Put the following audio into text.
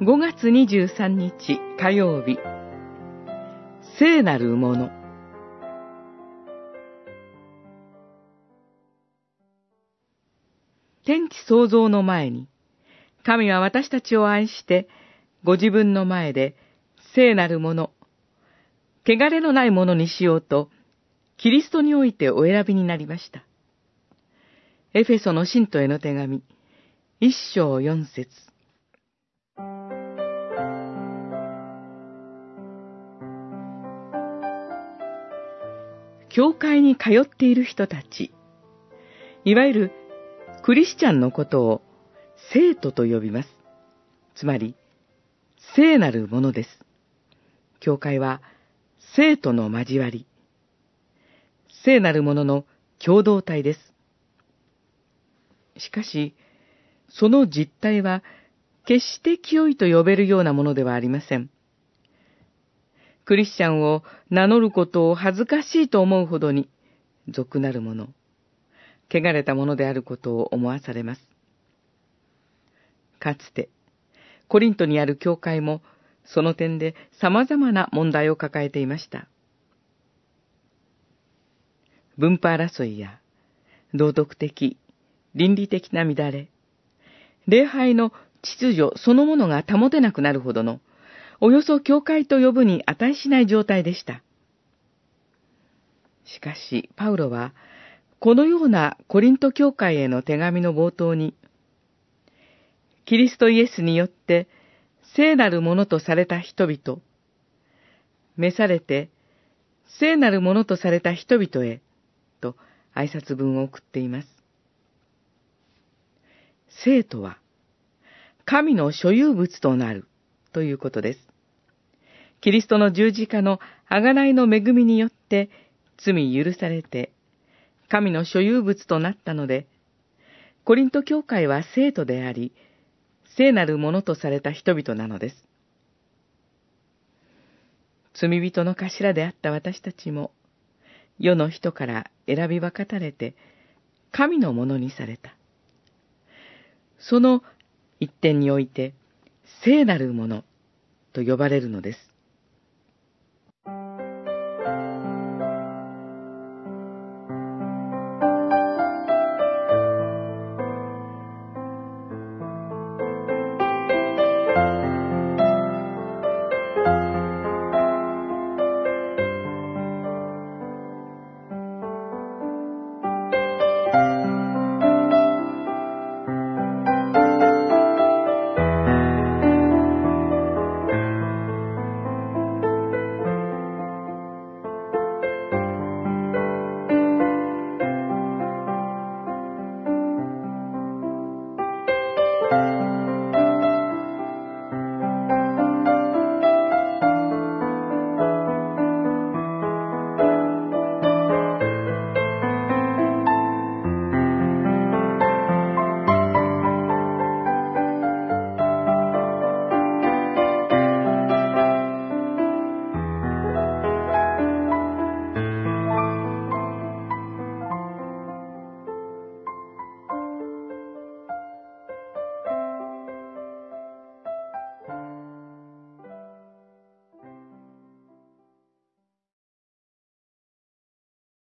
5月23日火曜日。聖なるもの。天地創造の前に神は私たちを愛してご自分の前で聖なるもの。汚れのないものにしようとキリストにおいてお選びになりました。エフェソの信徒への手紙一章四節。教会に通っている人たち、いわゆるクリスチャンのことを生徒と呼びます。つまり、聖なるものです。教会は生徒の交わり、聖なるものの共同体です。しかし、その実態は決して清いと呼べるようなものではありません。クリスチャンを名乗ることを恥ずかしいと思うほどに、俗なるもの、汚れたものであることを思わされます。かつて、コリントにある教会も、その点で様々な問題を抱えていました。分派争いや、道徳的、倫理的な乱れ、礼拝の秩序そのものが保てなくなるほどの、およそ教会と呼ぶに値しない状態でした。しかし、パウロは、このようなコリント教会への手紙の冒頭に、キリストイエスによって聖なるものとされた人々、召されて聖なるものとされた人々へ、と挨拶文を送っています。生とは、神の所有物となるということです。キリストの十字架の贖いの恵みによって罪許されて、神の所有物となったので、コリント教会は生徒であり、聖なるものとされた人々なのです。罪人の頭であった私たちも、世の人から選び分かたれて、神のものにされた。その一点において、聖なるものと呼ばれるのです。